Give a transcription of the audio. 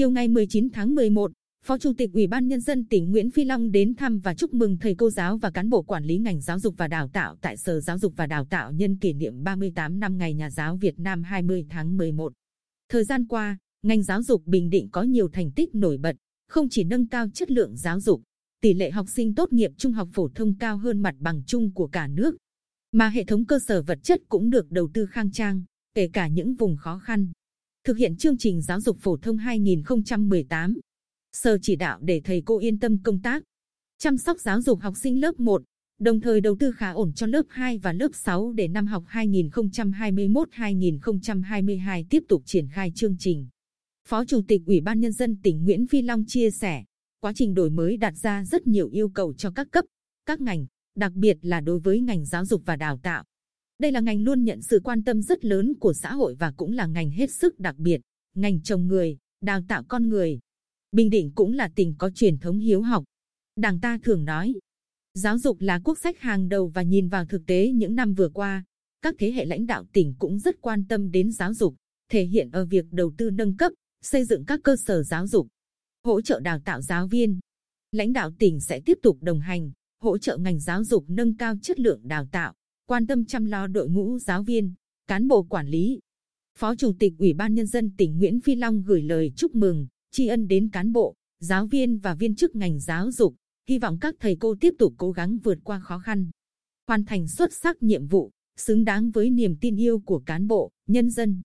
Chiều ngày 19 tháng 11, Phó Chủ tịch Ủy ban Nhân dân tỉnh Nguyễn Phi Long đến thăm và chúc mừng thầy cô giáo và cán bộ quản lý ngành giáo dục và đào tạo tại Sở Giáo dục và Đào tạo nhân kỷ niệm 38 năm Ngày Nhà giáo Việt Nam 20 tháng 11. Thời gian qua, ngành giáo dục Bình Định có nhiều thành tích nổi bật, không chỉ nâng cao chất lượng giáo dục, tỷ lệ học sinh tốt nghiệp trung học phổ thông cao hơn mặt bằng chung của cả nước, mà hệ thống cơ sở vật chất cũng được đầu tư khang trang, kể cả những vùng khó khăn. Thực hiện chương trình giáo dục phổ thông 2018, Sở chỉ đạo để thầy cô yên tâm công tác, chăm sóc giáo dục học sinh lớp 1, đồng thời đầu tư khá ổn cho lớp 2 và lớp 6 để năm học 2021-2022 tiếp tục triển khai chương trình. Phó Chủ tịch Ủy ban Nhân dân tỉnh Nguyễn Phi Long chia sẻ, quá trình đổi mới đặt ra rất nhiều yêu cầu cho các cấp, các ngành, đặc biệt là đối với ngành giáo dục và đào tạo. Đây là ngành luôn nhận sự quan tâm rất lớn của xã hội và cũng là ngành hết sức đặc biệt, ngành trồng người, đào tạo con người. Bình Định cũng là tỉnh có truyền thống hiếu học. Đảng ta thường nói, giáo dục là quốc sách hàng đầu và nhìn vào thực tế những năm vừa qua, các thế hệ lãnh đạo tỉnh cũng rất quan tâm đến giáo dục, thể hiện ở việc đầu tư nâng cấp, xây dựng các cơ sở giáo dục, hỗ trợ đào tạo giáo viên. Lãnh đạo tỉnh sẽ tiếp tục đồng hành, hỗ trợ ngành giáo dục nâng cao chất lượng đào tạo, quan tâm chăm lo đội ngũ giáo viên, cán bộ quản lý. Phó Chủ tịch Ủy ban Nhân dân tỉnh Nguyễn Phi Long gửi lời chúc mừng, tri ân đến cán bộ, giáo viên và viên chức ngành giáo dục, hy vọng các thầy cô tiếp tục cố gắng vượt qua khó khăn, hoàn thành xuất sắc nhiệm vụ, xứng đáng với niềm tin yêu của cán bộ, nhân dân.